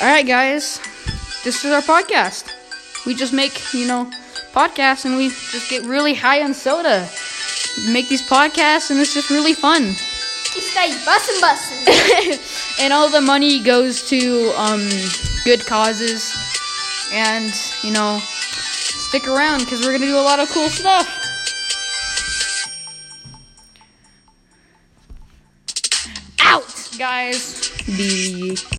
All right, guys, this is our podcast. We just make, you know, podcasts and we just get really high on soda. Make these podcasts and it's just really fun. You like bussin' bussin'. and all the money goes to um, good causes. And, you know, stick around because we're going to do a lot of cool stuff. Out, guys. The